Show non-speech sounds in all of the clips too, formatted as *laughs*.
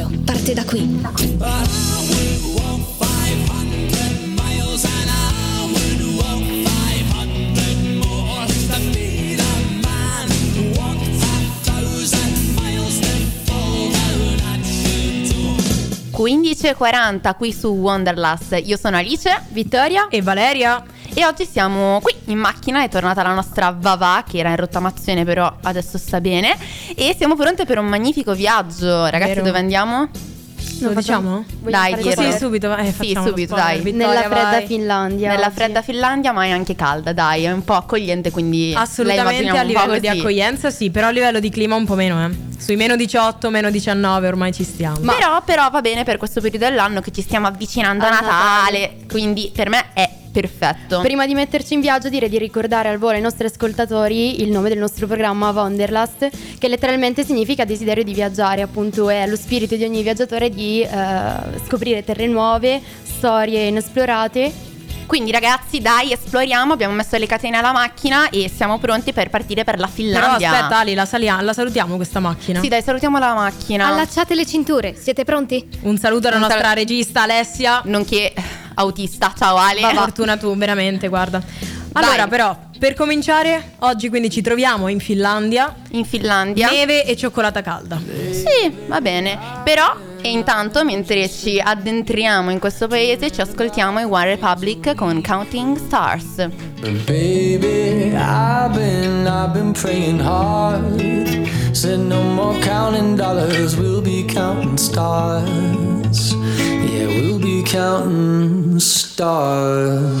viaggio parte da qui. e 40 qui su Wonderlust. Io sono Alice, Vittoria e Valeria. E oggi siamo qui in macchina, è tornata la nostra Vava che era in rottamazione però adesso sta bene e siamo pronte per un magnifico viaggio. Ragazzi Vero. dove andiamo? Lo diciamo? Dai, Così subito, eh, Sì, facciamo lo subito, spoiler. dai. Vittoria, Nella fredda vai. Finlandia. Nella oggi. fredda Finlandia ma è anche calda, dai, è un po' accogliente quindi Assolutamente a livello di accoglienza sì, però a livello di clima un po' meno, eh. Sui meno 18, meno 19 ormai ci stiamo. Però, però va bene per questo periodo dell'anno che ci stiamo avvicinando a A Natale, quindi per me è perfetto. Prima di metterci in viaggio direi di ricordare al volo ai nostri ascoltatori il nome del nostro programma Wanderlust che letteralmente significa desiderio di viaggiare, appunto è lo spirito di ogni viaggiatore di eh, scoprire terre nuove, storie inesplorate. Quindi ragazzi, dai, esploriamo, abbiamo messo le catene alla macchina e siamo pronti per partire per la Però Finlandia. aspetta Ali, la, salia- la salutiamo questa macchina. Sì, dai, salutiamo la macchina. Allacciate le cinture, siete pronti? Un saluto alla nostra sal- regista Alessia. Nonché autista. Ciao Ale. Per fortuna tu, veramente, guarda. Allora, Vai. però, per cominciare, oggi quindi ci troviamo in Finlandia. In Finlandia. Neve e cioccolata calda. Sì, va bene. Però, e intanto, mentre ci addentriamo in questo paese, ci ascoltiamo i One Republic con Counting Stars. Baby, I've been, I've been praying hard. Said no more counting dollars, we'll be counting stars. Yeah, we'll be counting stars.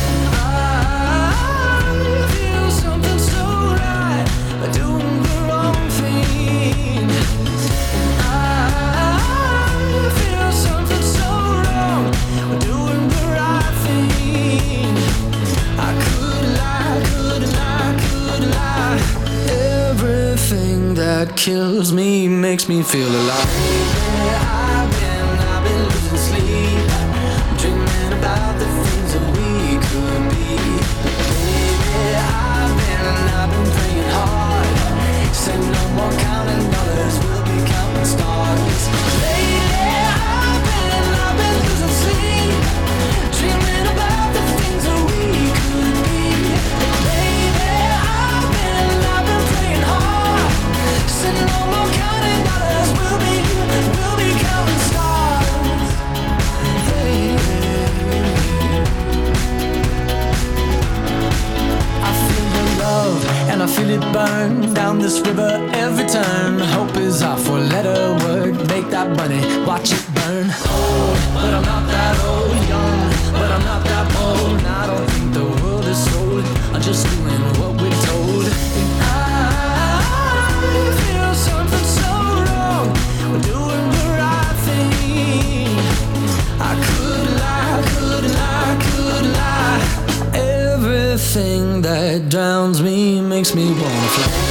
Kills me makes me feel alive. It burn down this river every turn. Hope is our four letter word. Make that money, watch it burn. Old, but I'm not that old. Young, but I'm not that bold. I don't think the world is sold. I'm just doing makes me wanna fly.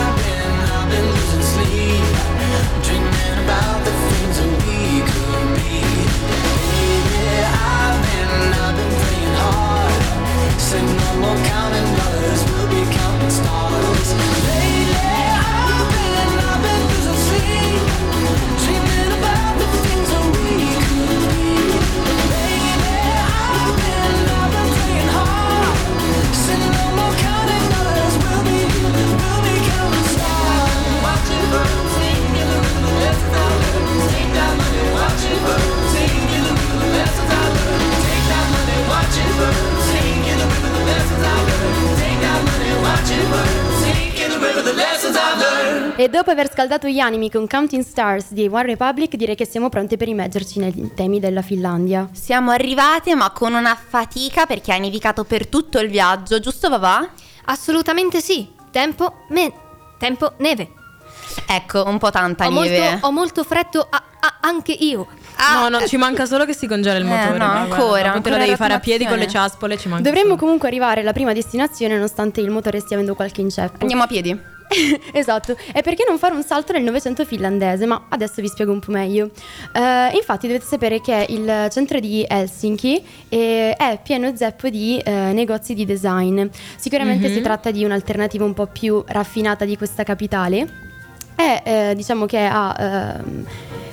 Dopo aver scaldato gli animi con Counting Stars di One Republic, direi che siamo pronte per immergerci nei temi della Finlandia. Siamo arrivate ma con una fatica perché ha nevicato per tutto il viaggio, giusto Vavà? Assolutamente sì. Tempo, me- tempo, neve. Ecco, un po' tanta Ho neve. molto, ho molto freddo a- a- anche io. Ah, no, no, ci manca solo che si congela il Eh, motore. no, ma ancora, guarda, te lo devi fare a piedi con le ciaspole, ci manca Dovremmo solo. comunque arrivare alla prima destinazione nonostante il motore stia avendo qualche inceppo. Andiamo a piedi. *laughs* esatto, e perché non fare un salto nel Novecento finlandese? Ma adesso vi spiego un po' meglio. Eh, infatti dovete sapere che il centro di Helsinki eh, è pieno zeppo di eh, negozi di design. Sicuramente Mhm. si tratta di un'alternativa un po' più raffinata di questa capitale. E eh, diciamo che ha... ehm,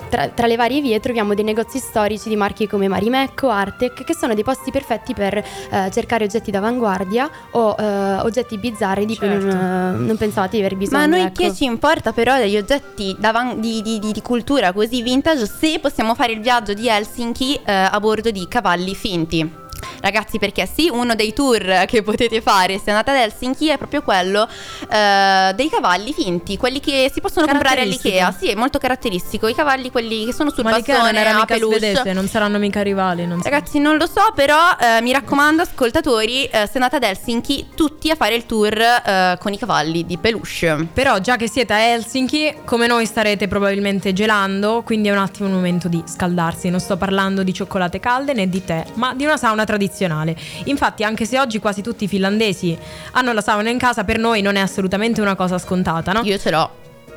tra, tra le varie vie troviamo dei negozi storici di marchi come Marimekko, Artec, che sono dei posti perfetti per eh, cercare oggetti d'avanguardia o eh, oggetti bizzarri di cui non, Certo. eh, non pensavate di aver bisogno. Ma a noi ecco. che ci importa però degli oggetti di, di- di- di cultura così vintage se possiamo fare il viaggio di Helsinki eh, a bordo di cavalli finti? Ragazzi, perché sì, uno dei tour che potete fare se andate ad Helsinki è proprio quello eh, dei cavalli finti, quelli che si possono comprare all'Ikea. Sì, è molto caratteristico. I cavalli, quelli che sono sul Ma bastone era a mica peluche. svedese, non saranno mica rivali. Non so. Ragazzi, non lo so, però eh, mi raccomando, ascoltatori, eh, se andate ad Helsinki, tutti a fare il tour eh, con i cavalli di peluche. Però già che siete a Helsinki, come noi starete probabilmente gelando, quindi è un attimo il momento di scaldarsi. Non sto parlando di cioccolate calde né di tè, ma di una sauna tradizionale. Infatti, anche se oggi quasi tutti i finlandesi hanno la sauna in casa, per noi non è assolutamente una cosa scontata, no? Io ce l'ho.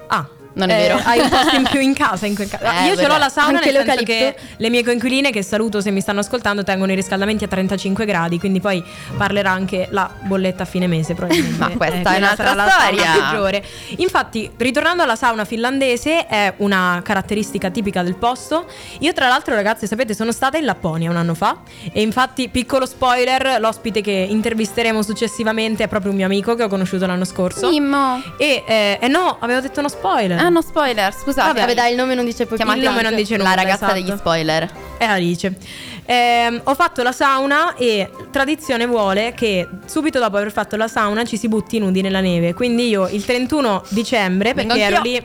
Ah. Non è eh, vero. Hai un posto in più in casa. In quel ca- *laughs* Eh, Io ce l'ho la sauna Anche nel senso che le mie coinquiline, che saluto se mi stanno ascoltando, tengono i riscaldamenti a 35 gradi. Quindi poi parlerà anche la bolletta a fine mese, probabilmente. *laughs* Ma questa è quella un'altra storia. peggiore. Infatti, ritornando alla sauna finlandese, è una caratteristica tipica del posto. Io, tra l'altro, ragazzi, sapete, sono stata in Lapponia un anno fa. E infatti, piccolo spoiler: l'ospite che intervisteremo successivamente è proprio un mio amico che ho conosciuto l'anno scorso. Mimmo. E eh, eh no, avevo detto uno spoiler. Ah, no, spoiler, scusate. Vabbè, dai, il nome non dice poi. Chiamate il nome non dice la nulla, ragazza esatto. degli spoiler. È Alice. Ehm, ho fatto la sauna e tradizione vuole che subito dopo aver fatto la sauna ci si butti nudi nella neve. Quindi io il 31 dicembre, perché ero lì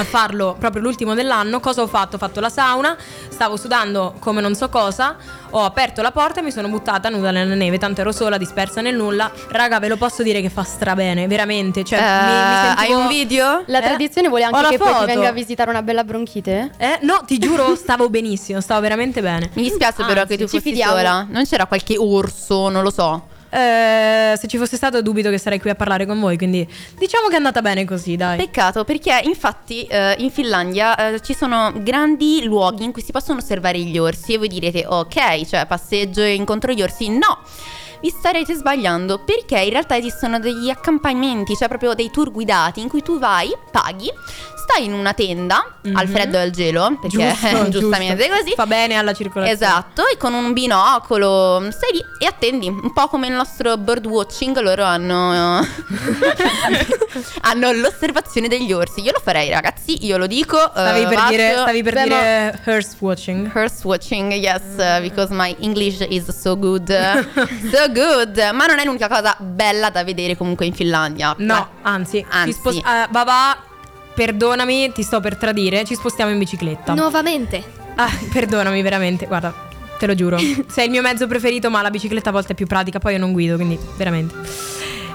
a farlo proprio l'ultimo dell'anno, cosa ho fatto? Ho fatto la sauna, stavo sudando come non so cosa, ho aperto la porta e mi sono buttata nuda nella neve, tanto ero sola, dispersa nel nulla. Raga, ve lo posso dire che fa strabene, veramente. Cioè, Eh, mi, mi Hai sentivo- un video? La Eh? tradizione vuole anche che poi ti foto. venga a visitare una bella bronchite? Eh? No, ti giuro, *laughs* stavo benissimo, stavo veramente bene. Mi dispiace però Anzi, che tu ci fossi fidiamo. sola. Non c'era qualche orso, non lo so. Eh, se ci fosse stato dubito che sarei qui a parlare con voi, quindi diciamo che è andata bene così, dai. Peccato perché infatti eh, in Finlandia eh, ci sono grandi luoghi in cui si possono osservare gli orsi e voi direte ok, cioè passeggio e incontro gli orsi. No! Vi starete sbagliando perché in realtà esistono degli accampamenti, cioè proprio dei tour guidati in cui tu vai, paghi, stai in una tenda Mhm. al freddo e al gelo, perché Giusto, *laughs* giustamente giusto. così. Fa bene alla circolazione. Esatto, e con un binocolo stai lì e attendi, un po' come il nostro bird watching, loro hanno *laughs* hanno l'osservazione degli orsi. Io lo farei, ragazzi, io lo dico. Stavi eh, per vado- dire, stavi per Beh, dire hearse watching. Hearse watching, yes, uh, because my English is so good. *laughs* so good. Ma non è l'unica cosa bella da vedere comunque in Finlandia. No, anzi, Anzi. Ci spos- eh, Babà, perdonami, ti sto per tradire, ci spostiamo in bicicletta. Nuovamente. Ah, perdonami veramente, guarda, te lo giuro. *laughs* Sei il mio mezzo preferito, ma la bicicletta a volte è più pratica, poi io non guido, quindi veramente.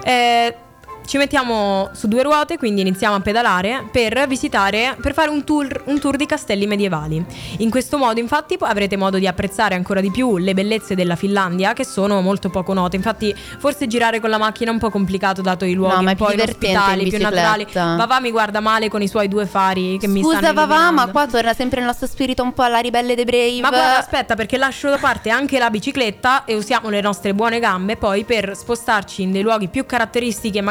Eh, ci mettiamo su due ruote, quindi iniziamo a pedalare per visitare, per fare un tour, un tour di castelli medievali. In questo modo, infatti, avrete modo di apprezzare ancora di più le bellezze della Finlandia, che sono molto poco note. Infatti, forse girare con la macchina è un po' complicato, dato i luoghi No, ma un po' più inospitali, naturali. Papà mi guarda male con i suoi due fari che mi stanno Scusa, Vavà, ma qua torna sempre il nostro spirito un po' alla ribelle dei Brave. Ma guarda, aspetta, perché lascio da parte anche la bicicletta e usiamo le nostre buone gambe poi per spostarci in dei luoghi più caratteristici e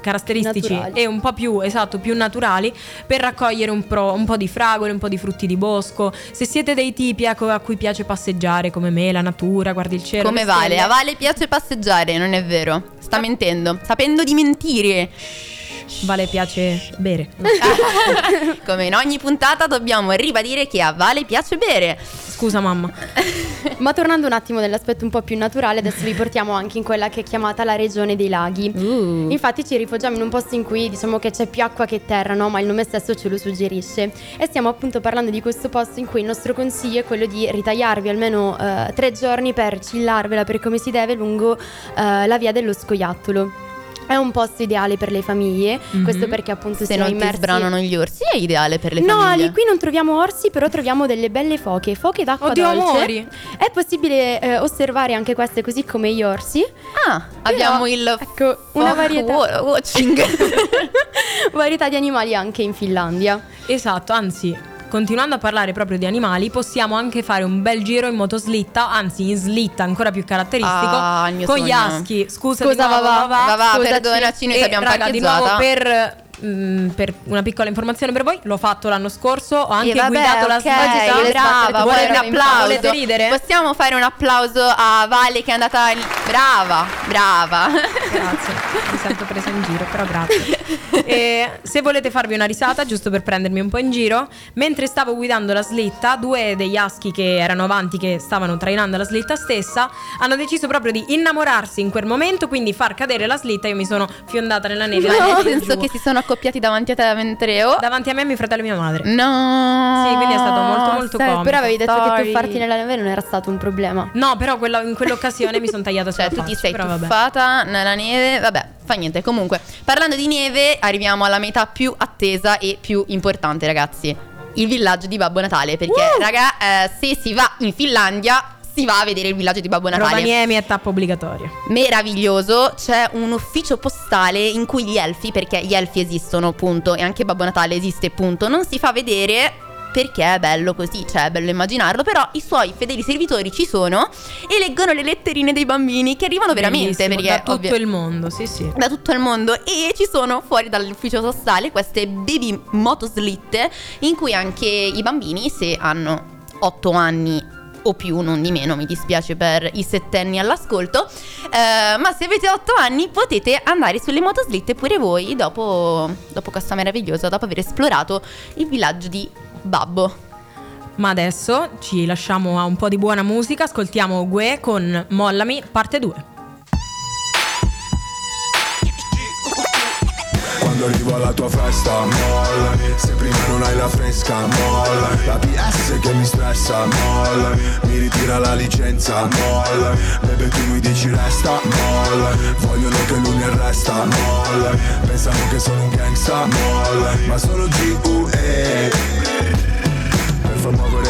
caratteristici Naturali. e un po' più, esatto, più naturali per raccogliere un, pro- un po' di fragole, un po' di frutti di bosco. Se siete dei tipi ecco, a cui piace passeggiare come me, la natura, guardi il cielo. Come le vale? stelle, A Vale piace passeggiare, non è vero? Sta mentendo, sapendo di mentire. Vale piace bere. *laughs* Come in ogni puntata dobbiamo ribadire che a Vale piace bere. Scusa mamma. *laughs* Ma tornando un attimo nell'aspetto un po' più naturale, adesso vi portiamo anche in quella che è chiamata la regione dei laghi. Uh. Infatti ci rifugiamo in un posto in cui diciamo che c'è più acqua che terra, no? Ma il nome stesso ce lo suggerisce. E stiamo appunto parlando di questo posto in cui il nostro consiglio è quello di ritagliarvi almeno eh, tre giorni per chillarvela per come si deve lungo eh, la via dello scoiattolo. È un posto ideale per le famiglie, Mhm. questo perché appunto Se non ti immersi sbranano gli orsi è ideale per le No, famiglie. Ali, qui non troviamo orsi, però troviamo delle belle foche, foche d'acqua Oddio, dolce. amori. È possibile eh, osservare anche queste così come gli orsi. Ah, abbiamo il ecco, una varietà, wa- watching. *laughs* varietà di animali anche in Finlandia. Esatto, anzi, continuando a parlare proprio di animali, possiamo anche fare un bel giro in motoslitta, anzi in slitta ancora più caratteristico, Ah, il mio con gli sogno. aschi. Scusa, Scusa, di nuovo, va, va. va, Va, perdonaci, noi ti abbiamo raga, di nuovo per, mm, per una piccola informazione per voi, l'ho fatto l'anno scorso, ho anche vabbè, guidato la ok, svagità. brava, vuoi un applauso? Volete ridere? Possiamo fare un applauso a Vale che è andata in... Brava, brava. Grazie, mi sento presa in giro, però grazie. *laughs* E se volete farvi una risata, giusto per prendermi un po' in giro, mentre stavo guidando la slitta, due degli aschi che erano avanti, che stavano trainando la slitta stessa, hanno deciso proprio di innamorarsi in quel momento, quindi far cadere la slitta. Io mi sono fiondata nella *laughs* neve. Giù, nel senso giù. che si sono accoppiati davanti a te mentre... Oh. davanti a me mio fratello e mia madre. No. Sì, quindi è stato molto, molto Sai, comico. Però avevi detto che Sorry. tuffarti nella neve non era stato un problema. No, però quella- in quell'occasione mi sono tagliata Cioè, sulla tu ti sei però vabbè. tuffata nella neve, vabbè, fa niente. Comunque, parlando di neve, arriviamo alla metà più attesa e più importante, ragazzi. Il villaggio di Babbo Natale. Perché, raga, eh, se si va in Finlandia, si va a vedere il villaggio di Babbo Natale. Rovaniemi è tappa obbligatoria. Meraviglioso, c'è un ufficio postale in cui gli elfi, perché gli elfi esistono, punto, e anche Babbo Natale esiste, punto, non si fa vedere perché è bello così, cioè è bello immaginarlo, però i suoi fedeli servitori ci sono e leggono le letterine dei bambini che arrivano veramente, perché da tutto ovvio- il mondo, sì, sì. da tutto il mondo e ci sono fuori dall'ufficio postale queste baby motoslitte in cui anche i bambini se hanno 8 anni o più, non di meno, mi dispiace per i settenni all'ascolto, eh, ma se avete 8 anni potete andare sulle motoslitte pure voi dopo, dopo questa meravigliosa, dopo aver esplorato il villaggio di Babbo. Ma adesso ci lasciamo a un po' di buona musica, ascoltiamo Gue con Mollami, parte 2. Quando arrivo alla tua festa, mollami. Se prima non hai la fresca, mollami. La PS che mi stressa, mollami. Mi ritira la licenza, mollami. Bebe tu mi dici resta, mollami. Vogliono che lui mi arresta, mollami. Pensano che sono un gangsta, mollami. Ma sono G.U.E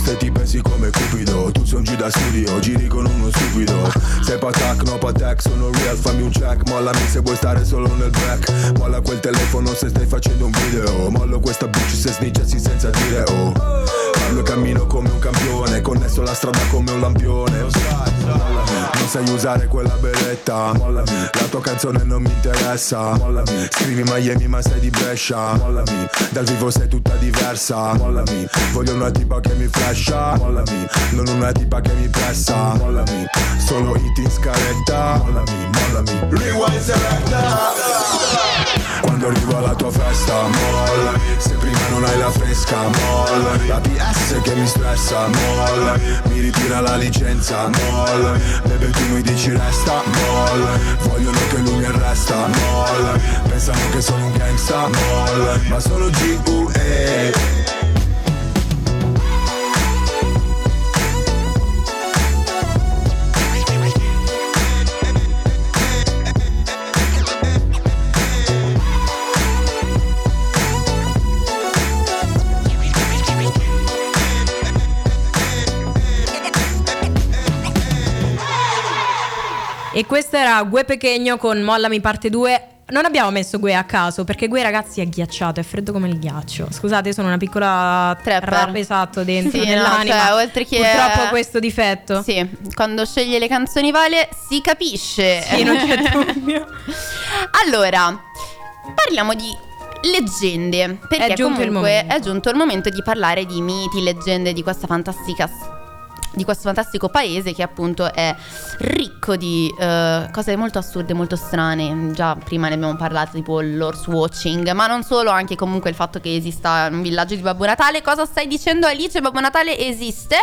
Toste ti pensi come cupido. Tu sei un G da studio, giri con uno stupido. Sei patak, no patak, sono real, fammi un check. Mollami se vuoi stare solo nel back Molla quel telefono se stai facendo un video. Mollo questa bitch se snitchassi senza dire oh cammino come un campione Connesso la strada come un lampione. Non sai usare quella beretta la tua canzone non mi interessa. Scrivi Miami ma sei di Brescia. Dal vivo sei tutta diversa. Voglio una tipa che mi flasha. Non una tipa che mi pressa. Solo hit in scaletta. Rewind selecta quando arrivo alla tua festa, mollami Se prima non hai la fresca, mollami La PS che mi stressa, mollami Mi ritira la licenza, mollami Bebe tu mi dici resta, mollami Vogliono che lui mi arresta, mollami Pensano che sono un gangsta, mollami Ma sono G.U.E questo era Gue Pechegno con Mollami parte 2. Non abbiamo messo Gue a caso perché Gue ragazzi è ghiacciato, è freddo come il ghiaccio. Scusate, sono una piccola Trapper. rap esatto dentro Sì, no, nell'anima. cioè, oltre che- Purtroppo questo difetto. Sì, quando sceglie le canzoni Vale si capisce. Sì, non c'è *laughs* dubbio. allora, parliamo di leggende. Perché È giunto il comunque è giunto il momento di parlare di miti, leggende di questa fantastica di questo fantastico paese che appunto è ricco di eh, cose molto assurde, molto strane. Già prima ne abbiamo parlato, tipo l'horse watching, ma non solo, anche comunque il fatto che esista un villaggio di Babbo Natale. Cosa stai dicendo Alice? Babbo Natale esiste.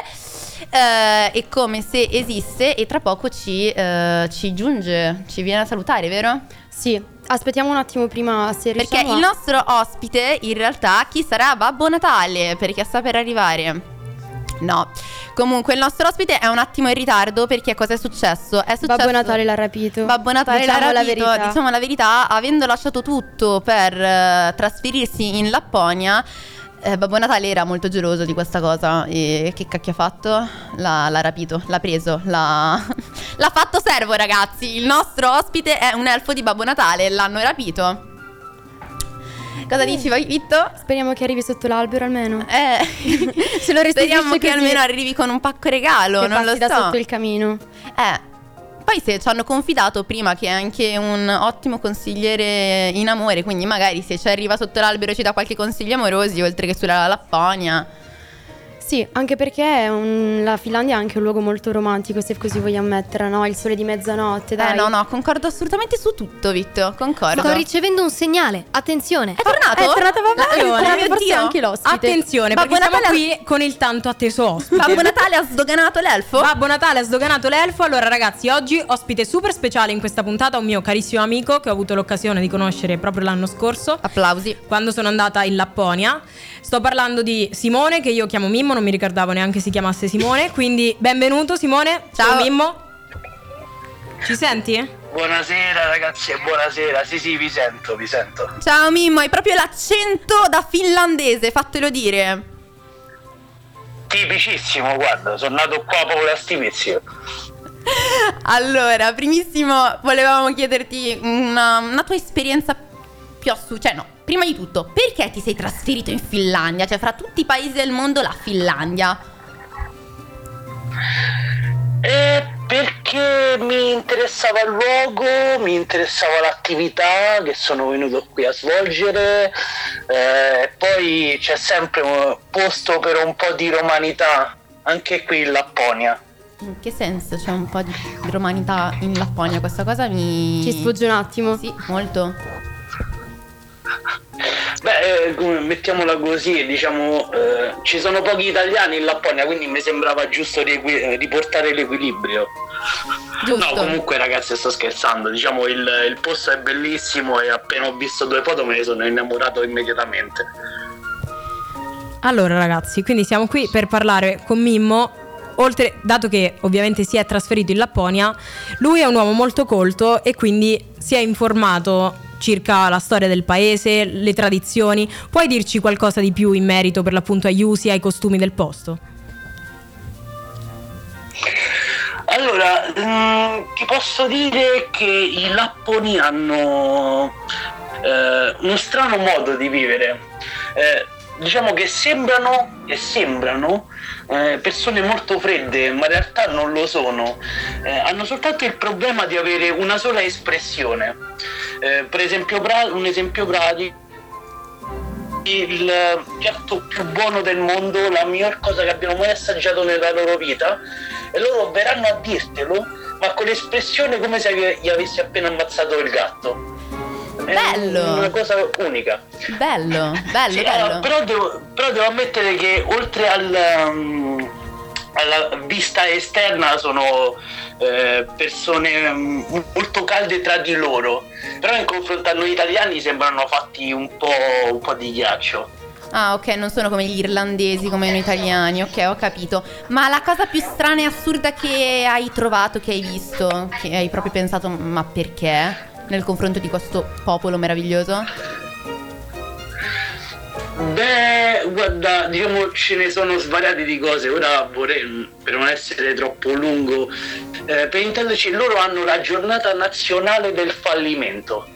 eh, è come se esiste e tra poco ci, eh, ci giunge, ci viene a salutare, vero? Sì, aspettiamo un attimo prima se Perché riusciamo il a- nostro ospite in realtà chi sarà Babbo Natale? Perché sta per arrivare. No, comunque il nostro ospite è un attimo in ritardo perché cosa è successo? È successo Babbo Natale l'ha rapito. Babbo Natale Diciamo l'ha la rapito, verità. diciamo la verità, avendo lasciato tutto per eh, trasferirsi in Lapponia. eh, Babbo Natale era molto geloso di questa cosa e che cacchio ha fatto? L'ha, l'ha rapito, l'ha preso, l'ha, *laughs* l'ha fatto servo ragazzi. Il nostro ospite è un elfo di Babbo Natale, l'hanno rapito. Cosa dici vai Vitto? Speriamo che arrivi sotto l'albero almeno. Eh, *laughs* Ce lo speriamo che così. almeno arrivi con un pacco regalo, che non lo passi da so. sotto il camino. Eh, poi se ci hanno confidato prima che è anche un ottimo consigliere in amore, quindi magari se ci arriva sotto l'albero e ci dà qualche consiglio amorosi, oltre che sulla Lapponia. Sì, anche perché è un- la Finlandia è anche un luogo molto romantico, se così vogliamo mettere, no? Il sole di mezzanotte, dai. Eh no, no, concordo assolutamente su tutto, Vitto, concordo. Sto ricevendo un segnale. Attenzione. È tornato? È tornato Babbo Natale, oh mio forse Dio. anche l'ospite. Attenzione, Babbo perché siamo Natale- qui con il tanto atteso ospite. Babbo Natale ha sdoganato l'elfo? Babbo Natale ha sdoganato l'elfo. Allora, ragazzi, oggi ospite super speciale in questa puntata, un mio carissimo amico che ho avuto l'occasione di conoscere proprio l'anno scorso. Applausi. Quando sono andata in Lapponia, sto parlando di Simone, che io chiamo Mimmo, non mi ricordavo neanche si chiamasse Simone. Quindi, benvenuto, Simone. Ciao. Mimmo. Ci senti? Buonasera ragazzi e buonasera, sì sì vi sento, vi sento. Ciao Mimmo, hai proprio l'accento da finlandese, fatelo dire. Tipicissimo, guarda, sono nato qua proprio a Stivizio. *laughs* Allora, primissimo, volevamo chiederti una, una tua esperienza più assurda. Cioè, no, prima di tutto, perché ti sei trasferito in Finlandia? Cioè, fra tutti i paesi del mondo, la Finlandia. E perché mi interessava il luogo, mi interessava l'attività che sono venuto qui a svolgere eh, poi c'è sempre un posto per un po' di romanità, anche qui in Lapponia. In che senso? C'è un po' di romanità in Lapponia, questa cosa mi... Ci sfugge un attimo. Sì, molto. Beh, eh, mettiamola così, diciamo, eh, ci sono pochi italiani in Lapponia, quindi mi sembrava giusto eh, riportare l'equilibrio. Giusto. No, comunque ragazzi sto scherzando, diciamo il, il posto è bellissimo e appena ho visto due foto me ne sono innamorato immediatamente. Allora, ragazzi, quindi siamo qui per parlare con Mimmo. Oltre, dato che ovviamente si è trasferito in Lapponia, lui è un uomo molto colto e quindi si è informato circa la storia del paese, le tradizioni. Puoi dirci qualcosa di più in merito per l'appunto agli usi e ai costumi del posto? Allora, mm, ti posso dire che i lapponi hanno eh, uno strano modo di vivere. Eh, diciamo che sembrano e sembrano eh, persone molto fredde, ma in realtà non lo sono. Eh, hanno soltanto il problema di avere una sola espressione. Eh, per esempio, un esempio pratico il piatto più buono del mondo, la miglior cosa che abbiano mai assaggiato nella loro vita e loro verranno a dirtelo, ma con l'espressione come se gli avessi appena ammazzato il gatto. È Bello. una cosa unica. Bello, bello, Sì, bello. allora, però, devo, però devo ammettere che oltre al, um, alla vista esterna sono eh, persone um, molto calde tra di loro, però in confronto a noi italiani sembrano fatti un po', un po' di ghiaccio. Ah, ok, non sono come gli irlandesi, come noi italiani, ok, ho capito. Ma la cosa più strana e assurda che hai trovato, che hai visto, che hai proprio pensato, ma perché? Nel confronto di questo popolo meraviglioso? Beh, guarda, diciamo ce ne sono svariati di cose. Ora vorrei, per non essere troppo lungo, Eh, per intenderci, loro hanno la giornata nazionale del fallimento.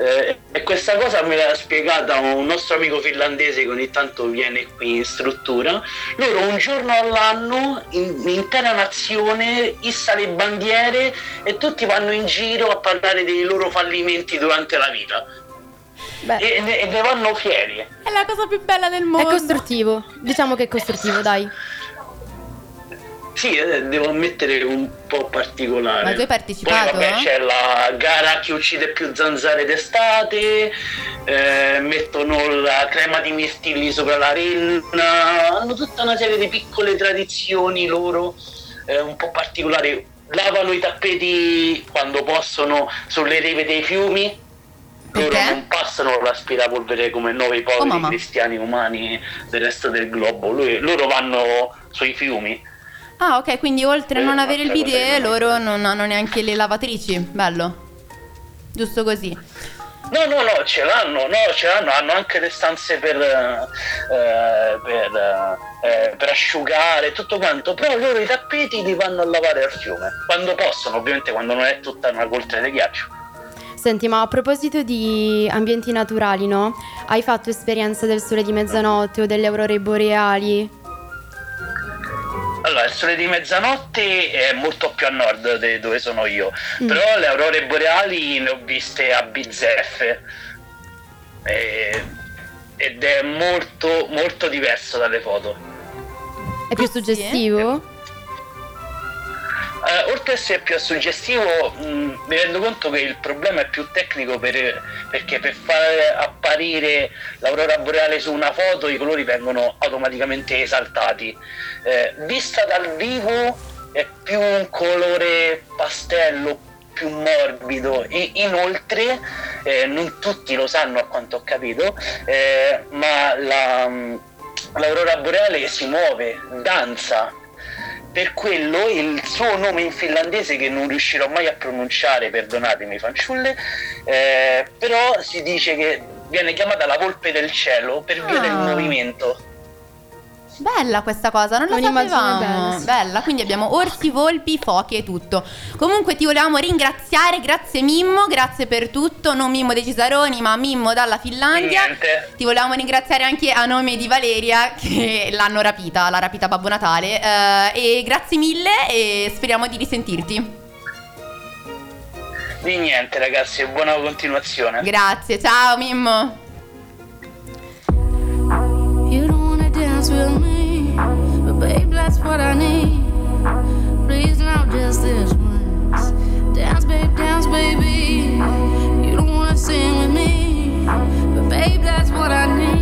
Eh, e questa cosa me l'ha spiegata un nostro amico finlandese che ogni tanto viene qui in struttura. Loro un giorno all'anno, in, l'intera nazione, issa le bandiere e tutti vanno in giro a parlare dei loro fallimenti durante la vita. Beh, E, ne- e ne vanno fieri. È la cosa più bella del è mondo. costruttivo. Diciamo che è costruttivo, dai. Sì, eh, devo ammettere un po' particolare. Ma tu hai partecipato? Poi vabbè c'è la gara chi uccide più zanzare d'estate, eh, mettono la crema di mirtilli sopra la renna, hanno tutta una serie di piccole tradizioni loro, eh, un po' particolari. Lavano i tappeti quando possono sulle rive dei fiumi. Loro Perché? non passano l'aspirapolvere come noi poveri Oh, cristiani umani del resto del globo, loro vanno sui fiumi. Ah, ok, quindi oltre a Eh, non avere il bidet, loro non hanno neanche le lavatrici. Bello. Giusto così. No, no, no, ce l'hanno, no, ce l'hanno, hanno anche le stanze per, eh, per, eh, per asciugare, tutto quanto, però loro i tappeti li vanno a lavare al fiume, quando possono, ovviamente quando non è tutta una coltre di ghiaccio. Senti, ma a proposito di ambienti naturali, no? Hai fatto esperienza del sole di mezzanotte o delle aurore boreali? Allora, il sole di mezzanotte è molto più a nord di dove sono io, Mm. però le aurore boreali le ho viste a bizzeffe Eh, ed è molto, molto diverso dalle foto. È più Ah, sì? suggestivo? Eh, oltre ad essere più suggestivo, mh, mi rendo conto che il problema è più tecnico per- perché per far apparire l'aurora boreale su una foto i colori vengono automaticamente esaltati. Eh, vista dal vivo è più un colore pastello, più morbido e inoltre, eh, non tutti lo sanno a quanto ho capito, eh, ma la, l'aurora boreale si muove, danza, per quello il suo nome in finlandese che non riuscirò mai a pronunciare, perdonatemi fanciulle, eh, però si dice che viene chiamata la volpe del cielo per via del Ah. movimento. Bella questa cosa, non la sapevamo. bella, sì. Bella, quindi abbiamo orsi, volpi, fochi e tutto. Comunque ti volevamo ringraziare, grazie Mimmo, grazie per tutto, non Mimmo dei Cesaroni, ma Mimmo dalla Finlandia. Niente. Ti volevamo ringraziare anche a nome di Valeria che *laughs* l'hanno rapita, l'ha rapita Babbo Natale. eh, e grazie mille e speriamo di risentirti. Di niente ragazzi, buona continuazione. Grazie, ciao Mimmo. That's what I need. Please now, just this once. Dance, babe, dance, baby. You don't wanna sing with me, but babe, that's what I need.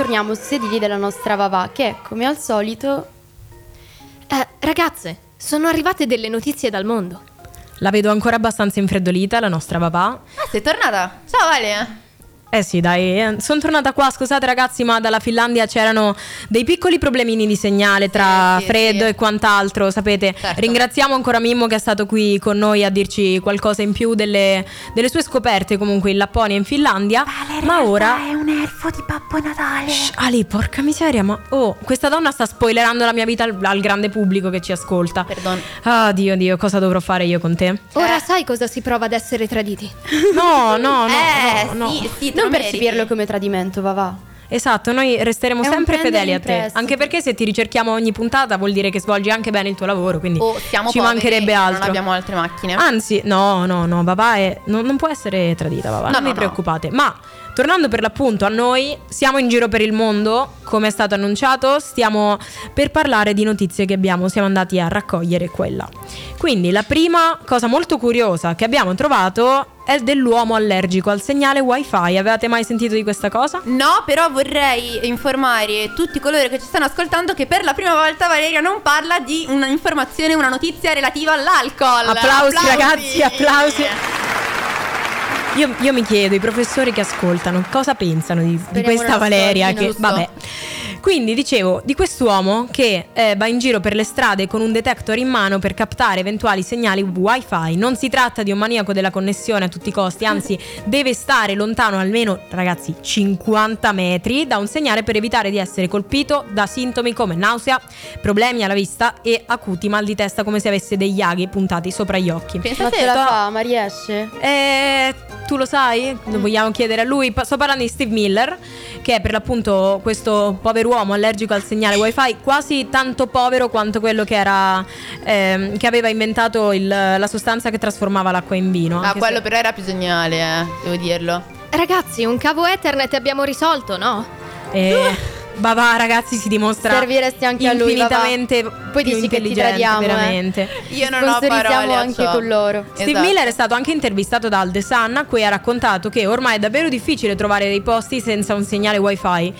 Torniamo sui sedili della nostra Vavà, che come al solito Eh, ragazze, sono arrivate delle notizie dal mondo. La vedo ancora abbastanza infreddolita, la nostra papà. Ah, sei tornata? Ciao Ale. Eh sì, dai, sono tornata qua, scusate ragazzi, ma dalla Finlandia c'erano dei piccoli problemini di segnale tra Sì, sì, freddo sì. e quant'altro, sapete. Certo. Ringraziamo ancora Mimmo che è stato qui con noi a dirci qualcosa in più delle, delle sue scoperte comunque in Lapponia e in Finlandia. ma ora... è un elfo di Babbo Natale. Shh, Ali, porca miseria, ma... Oh, questa donna sta spoilerando la mia vita al, al grande pubblico che ci ascolta. Perdon. Ah, Dio, Dio, cosa dovrò fare io con te? Ora sai cosa si prova ad essere traditi. No, no, no, eh, no, no. sì, sì, non meriti. percepirlo come tradimento, Vavà. Esatto, noi resteremo È un sempre prendere fedeli a in te. prestito. Anche perché se ti ricerchiamo ogni puntata vuol dire che svolgi anche bene il tuo lavoro. Quindi Oh, siamo ci poveri, mancherebbe altro. Non abbiamo altre macchine. Anzi, no, no, no, papà è- non, non può essere tradita, papà. No, non no, vi no. preoccupate. Ma tornando per l'appunto a noi, siamo in giro per il mondo, come è stato annunciato, stiamo per parlare di notizie che abbiamo, siamo andati a raccogliere qua là. Quindi la prima cosa molto curiosa che abbiamo trovato è dell'uomo allergico al segnale wifi. Avevate mai sentito di questa cosa? No, però vorrei informare tutti coloro che ci stanno ascoltando che per la prima volta Valeria non parla di un'informazione, una notizia relativa all'alcol. Applausi, ragazzi, applausi. Io, io mi chiedo, i professori che ascoltano, cosa pensano di, di questa Valeria? Che, vabbè. Quindi dicevo di quest'uomo che eh, va in giro per le strade con un detector in mano per captare eventuali segnali wifi. Non si tratta di un maniaco della connessione a tutti i costi, anzi deve stare lontano almeno, ragazzi, 50 metri da un segnale per evitare di essere colpito da sintomi come nausea, problemi alla vista e acuti mal di testa come se avesse degli aghi puntati sopra gli occhi. Ma Pensate ce la to- fa, ma riesce? eh, tu lo sai? Lo vogliamo chiedere a lui? Pa- Sto parlando di Steve Miller, che è per l'appunto questo povero uomo allergico al segnale wifi, quasi tanto povero quanto quello che era ehm, che aveva inventato il- la sostanza che trasformava l'acqua in vino. Ah, quello se- però era più geniale, eh, devo dirlo. Ragazzi, un cavo Ethernet abbiamo risolto, no? Eh, *laughs* va, ragazzi, si dimostra Serviresti anche a lui, infinitamente Poi più dici che ti tradiamo, eh. veramente. Io non ho parole anche ciò. con loro. Steve Esatto. Miller è stato anche intervistato dal The Sun, a cui ha raccontato che ormai è davvero difficile trovare dei posti senza un segnale wifi.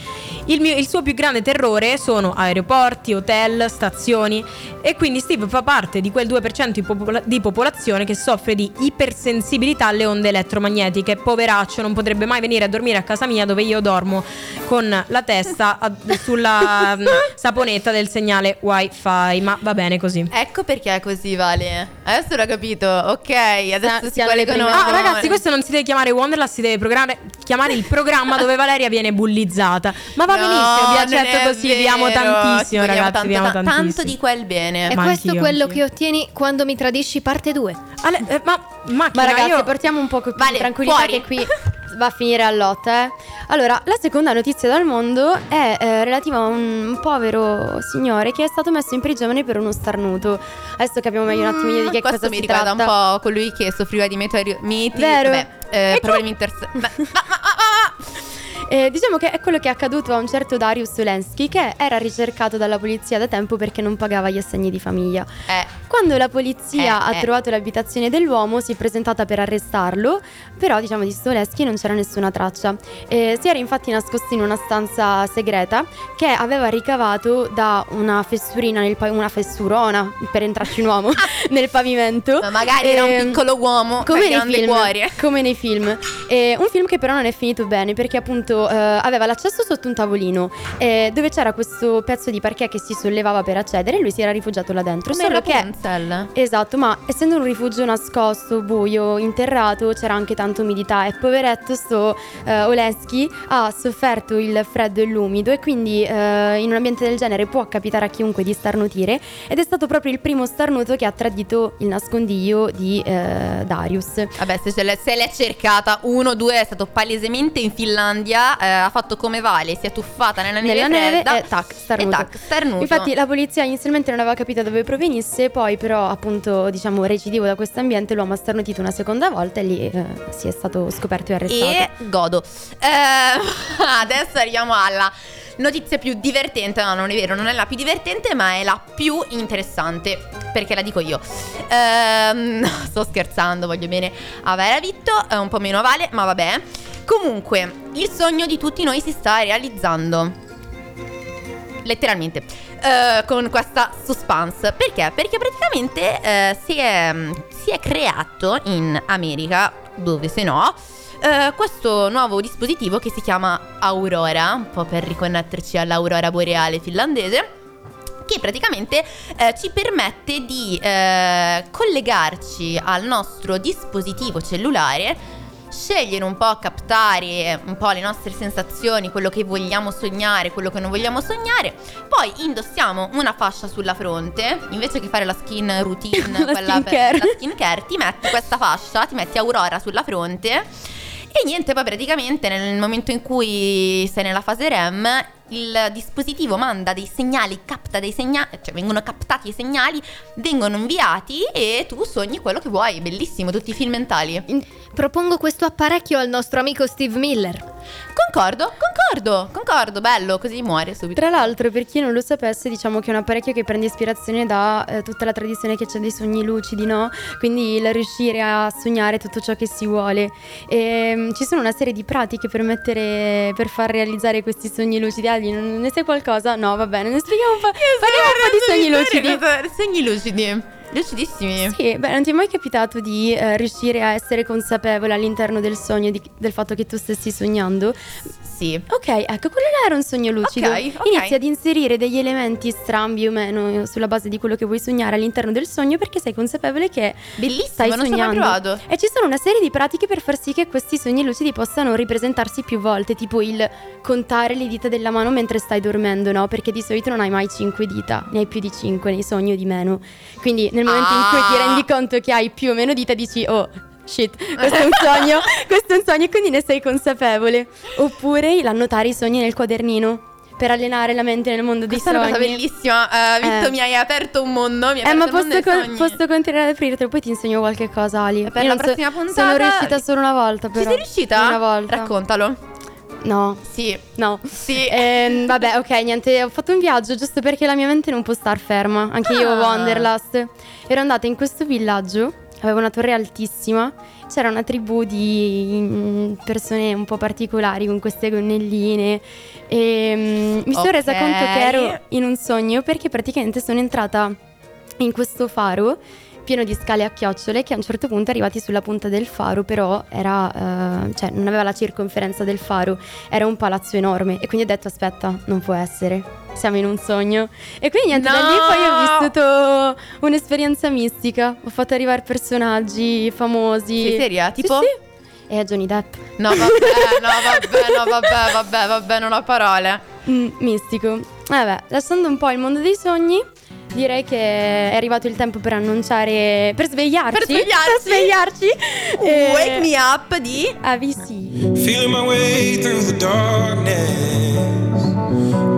Il, mio- il suo più grande terrore sono aeroporti, hotel, stazioni e quindi Steve fa parte di quel 2% di, popola- di popolazione che soffre di ipersensibilità alle onde elettromagnetiche. Poveraccio, non potrebbe mai venire a dormire a casa mia dove io dormo con la testa a- sulla *laughs* mm, saponetta del segnale wifi, ma va bene così. Ecco perché è così, Vale. Adesso l'ho capito. Ok, adesso si siamo le collegano. Ah, ragazzi, questo non si deve chiamare Wonderlust, si deve programmare- chiamare il programma dove *laughs* Valeria viene bullizzata. Ma va No, benissimo, accetto è così, vi amo vero. Ti tantissimo, vogliamo ragazzi, tanto, vi amo ta- tantissimo. tanto di quel bene. È Ma questo quello anch'io. che ottieni quando mi tradisci parte 2. Ale- eh, ma macchina, Ma ragazzi, io... portiamo un po' più Vale, di tranquillità fuori. che qui *laughs* va a finire a lotta, eh. Allora, la seconda notizia dal mondo è eh, relativa a un povero signore che è stato messo in prigione per uno starnuto. Adesso capiamo meglio un attimo di che Mm, Questo cosa mi si ricorda tratta. un po' colui che soffriva di meteori- miti, Vero. beh, eh, problemi interse... *laughs* Eh, diciamo che è quello che è accaduto a un certo Darius Zelensky che era ricercato dalla polizia da tempo perché non pagava gli assegni di famiglia. Eh, Quando la polizia Eh, ha eh. trovato l'abitazione dell'uomo si è presentata per arrestarlo, però diciamo di Stoleschi non c'era nessuna traccia. Si era infatti nascosto in una stanza segreta che aveva ricavato da una fessurina, nel pa- una fessurona per entrarci un uomo *laughs* *laughs* nel pavimento. ma magari era un Ehm, piccolo uomo come nei film, come nei film. Un film che però non è finito bene perché appunto eh, aveva l'accesso sotto un tavolino eh, dove c'era questo pezzo di parquet che si sollevava per accedere e lui si era rifugiato là dentro. Come solo che Rapunzel. Esatto, ma essendo un rifugio nascosto, buio, interrato, c'era anche tanta umidità e poveretto sto eh, Oleschi ha sofferto il freddo e l'umido e quindi eh, in un ambiente del genere può capitare a chiunque di starnutire ed è stato proprio il primo starnuto che ha tradito il nascondiglio di eh, Darius. Vabbè, se, l'è- se l'è cercata, uno, due, è stato palesemente in Finlandia, eh, ha fatto come Vale, si è tuffata nella neve Nella neve fredda e tac, starnuto. E tac, starnuto. Infatti la polizia inizialmente non aveva capito da dove provenisse, poi però appunto diciamo recidivo da questo ambiente l'uomo ha starnutito una seconda volta e lì eh, si è stato scoperto e arrestato. E godo. Eh, *laughs* adesso arriviamo alla notizia più divertente. No, non è vero, non è la più divertente, ma è la più interessante. Perché la dico io. Ehm, *laughs* sto scherzando, voglio bene a Vitto, è un po' meno vale, ma vabbè. Comunque, il sogno di tutti noi si sta realizzando. Letteralmente, eh, con questa suspense. Perché? Perché praticamente eh, si, è, si è creato in America, dove se no, eh, questo nuovo dispositivo che si chiama Aurora, un po' per riconnetterci all'aurora boreale finlandese che praticamente eh, ci permette di eh, collegarci al nostro dispositivo cellulare scegliere un po', captare un po' le nostre sensazioni, quello che vogliamo sognare, quello che non vogliamo sognare. Poi indossiamo una fascia sulla fronte, invece che fare la skin routine, *laughs* La quella skincare. per la skincare, ti metti questa fascia, ti metti Aurora sulla fronte. E niente, poi praticamente nel momento in cui sei nella fase REM, il dispositivo manda dei segnali, capta dei segnali, cioè vengono captati i segnali, vengono inviati e tu sogni quello che vuoi. Bellissimo, tutti i film mentali. Propongo questo apparecchio al nostro amico Steve Miller. Concordo, concordo, concordo, bello, così muore subito. Tra l'altro, per chi non lo sapesse, diciamo che è un apparecchio che prende ispirazione da eh, tutta la tradizione che c'è dei sogni lucidi, no? Quindi il riuscire a sognare tutto ciò che si vuole. E, mm, ci sono una serie di pratiche per mettere, per far realizzare questi sogni lucidi. Ali, non ne sai qualcosa? No, va bene, ne spieghiamo un po'. Parliamo un po' di sogni lucidi. Sogni lucidi. Lucidissimi. Sì, beh, non ti è mai capitato di eh, riuscire a essere consapevole all'interno del sogno di- del fatto che tu stessi sognando? Sì. Ok, ecco, quello là era un sogno lucido. Ok, ok. Inizi ad inserire degli elementi strambi o meno sulla base di quello che vuoi sognare all'interno del sogno perché sei consapevole che Bellissimo, stai non sognando. provato. E ci sono una serie di pratiche per far sì che questi sogni lucidi possano ripresentarsi più volte, tipo il contare le dita della mano mentre stai dormendo, no? Perché di solito non hai mai 5 dita, ne hai più di 5 nei sogni o di meno. Quindi nel momento in cui ti Ah. rendi conto che hai più o meno dita dici "Oh, Shit, questo è un sogno, *laughs* questo è un sogno e quindi ne sei consapevole. Oppure il annotare i sogni nel quadernino per allenare la mente nel mondo dei Questa è una sogni. cosa bellissima. Eh, Vitto, Eh. mi hai aperto un mondo. Mi hai Eh, ma posso, con- sogni. posso continuare ad aprirtelo, poi ti insegno qualche cosa, Ali. Per Io la non so- prossima puntata- Sono riuscita solo una volta, Ci però. sei riuscita? Una volta. Raccontalo. No, Sì. no. Sì. Ehm, vabbè, ok, niente, ho fatto un viaggio giusto perché la mia mente non può star ferma. Anche io, Ah. Wanderlust. Ero andata in questo villaggio, aveva una torre altissima. C'era una tribù di mm, persone un po' particolari con queste gonnelline. E mm, mi sono Ok. resa conto che ero in un sogno perché praticamente sono entrata in questo faro pieno di scale a chiocciole che a un certo punto arrivati sulla punta del faro però era eh, cioè non aveva la circonferenza del faro era un palazzo enorme e quindi ho detto aspetta non può essere siamo in un sogno e quindi niente da lì No! poi ho vissuto un'esperienza mistica ho fatto arrivare personaggi famosi Sei seria? Sì, Tipo? sì. e Johnny Depp No, vabbè, no, vabbè, no, vabbè, vabbè, vabbè, non ho parole. Mm, mistico vabbè lasciando un po' il mondo dei sogni Direi che è arrivato il tempo per annunciare. per svegliarci. Per svegliarci. Per svegliarci. *laughs* Eh, Wake me up di AVC. Feeling my way through the darkness,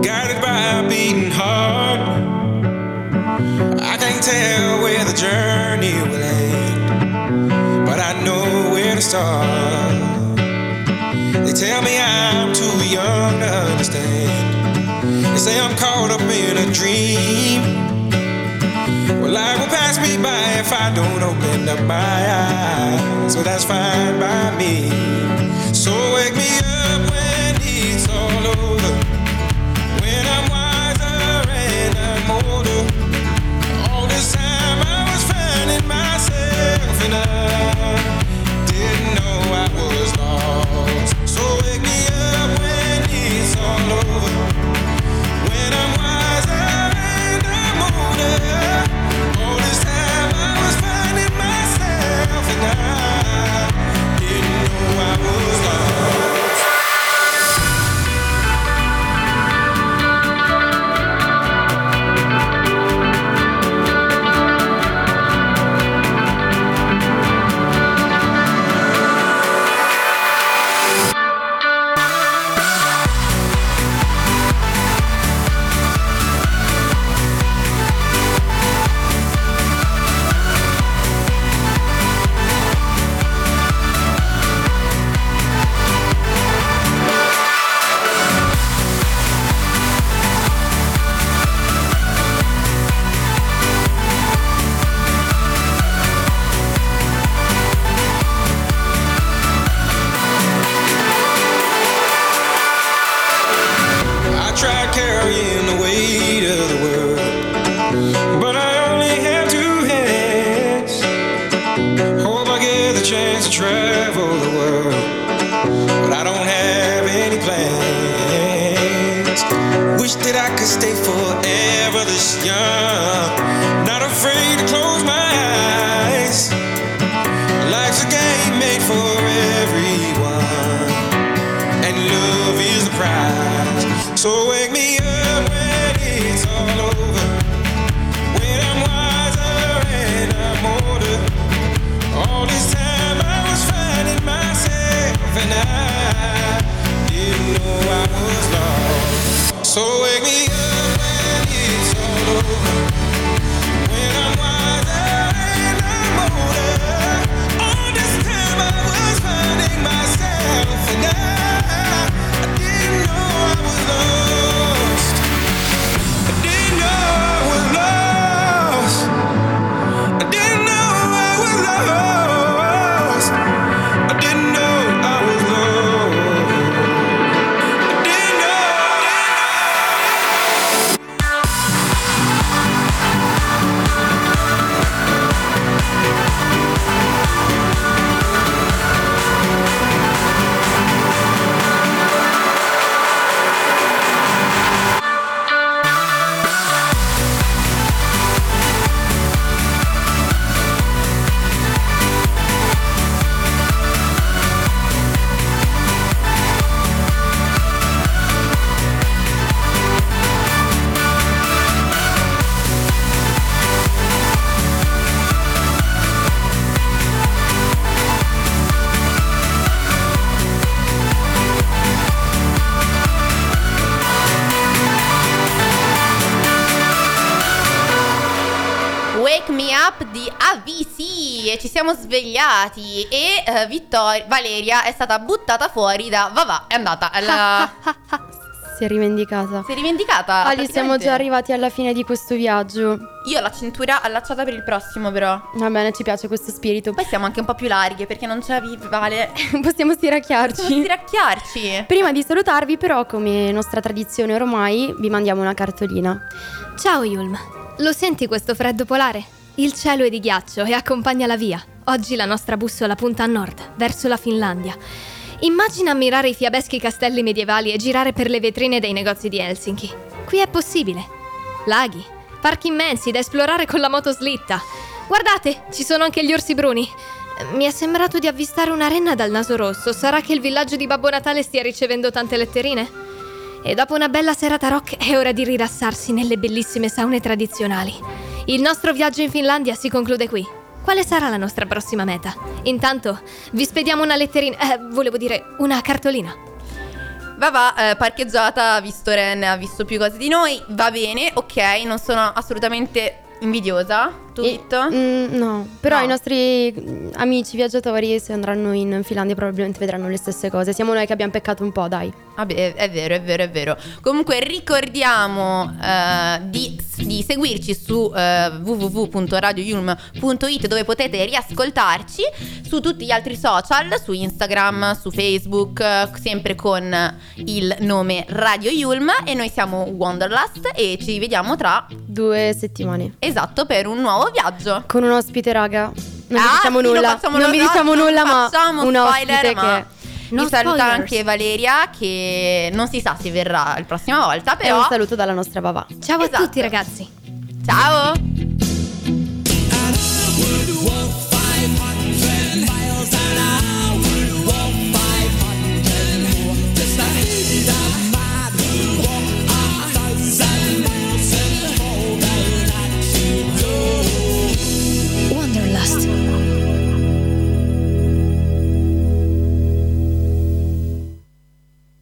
guided by a beating heart. I can't tell where the journey will end, but I know where to start. They tell me I'm too young to understand. They say I'm caught up in a dream. Life will pass me by if I don't open up my eyes. So that's fine by me. So wake me up when it's all over. When I'm wiser and I'm older. All this time I was finding myself and I didn't know I was lost. So wake me up when it's all over. I didn't myself, and I, I didn't know I was lost. Di AVC e ci siamo svegliati e eh, Vittoria, Valeria è stata buttata fuori da Vavà, è andata alla... *laughs* Si è rivendicata. si è rivendicata. Ali, siamo praticamente. già arrivati alla fine di questo viaggio. Io ho la cintura allacciata per il prossimo però. Va bene, ci piace questo spirito. Poi siamo anche un po' più larghe perché non c'è Vale. Possiamo *laughs* Possiamo stiracchiarci. stiracchiarci. Prima di salutarvi, però, come nostra tradizione ormai, vi mandiamo una cartolina. Ciao Yulm. Lo senti questo freddo polare? Il cielo è di ghiaccio e accompagna la via. Oggi la nostra bussola punta a nord, verso la Finlandia. Immagina ammirare i fiabeschi castelli medievali e girare per le vetrine dei negozi di Helsinki. Qui è possibile. Laghi, parchi immensi da esplorare con la motoslitta. Guardate, ci sono anche gli orsi bruni. Mi è sembrato di avvistare una renna dal naso rosso. Sarà che il villaggio di Babbo Natale stia ricevendo tante letterine? E dopo una bella serata rock è ora di rilassarsi nelle bellissime saune tradizionali. Il nostro viaggio in Finlandia si conclude qui. Quale sarà la nostra prossima meta? Intanto vi spediamo una letterina, eh, volevo dire una cartolina. Vavà, eh, parcheggiata, visto Ren, ha visto più cose di noi, va bene, ok, non sono assolutamente invidiosa. Tu, E-? Mm, no, però No. i nostri mm, amici viaggiatori, se andranno in Finlandia, probabilmente vedranno le stesse cose. Siamo noi che abbiamo peccato un po', dai. Vabbè, è- vero, è vero, è vero. Comunque ricordiamo eh, di, di seguirci su eh, www.radioyulm.it dove potete riascoltarci su tutti gli altri social, su Instagram, su Facebook, eh, sempre con il nome Radio Yulm e noi siamo Wanderlust e ci vediamo tra Due settimane. esatto per un nuovo viaggio. Con un ospite, raga. Non vi Ah, diciamo sì, nulla. facciamo non vi diciamo non nulla, ma facciamo un spoiler, ospite ma- che No Mi saluta anche Valeria che non si sa se verrà la prossima volta, però un saluto dalla nostra Vava. Ciao Esatto. a tutti ragazzi. ciao!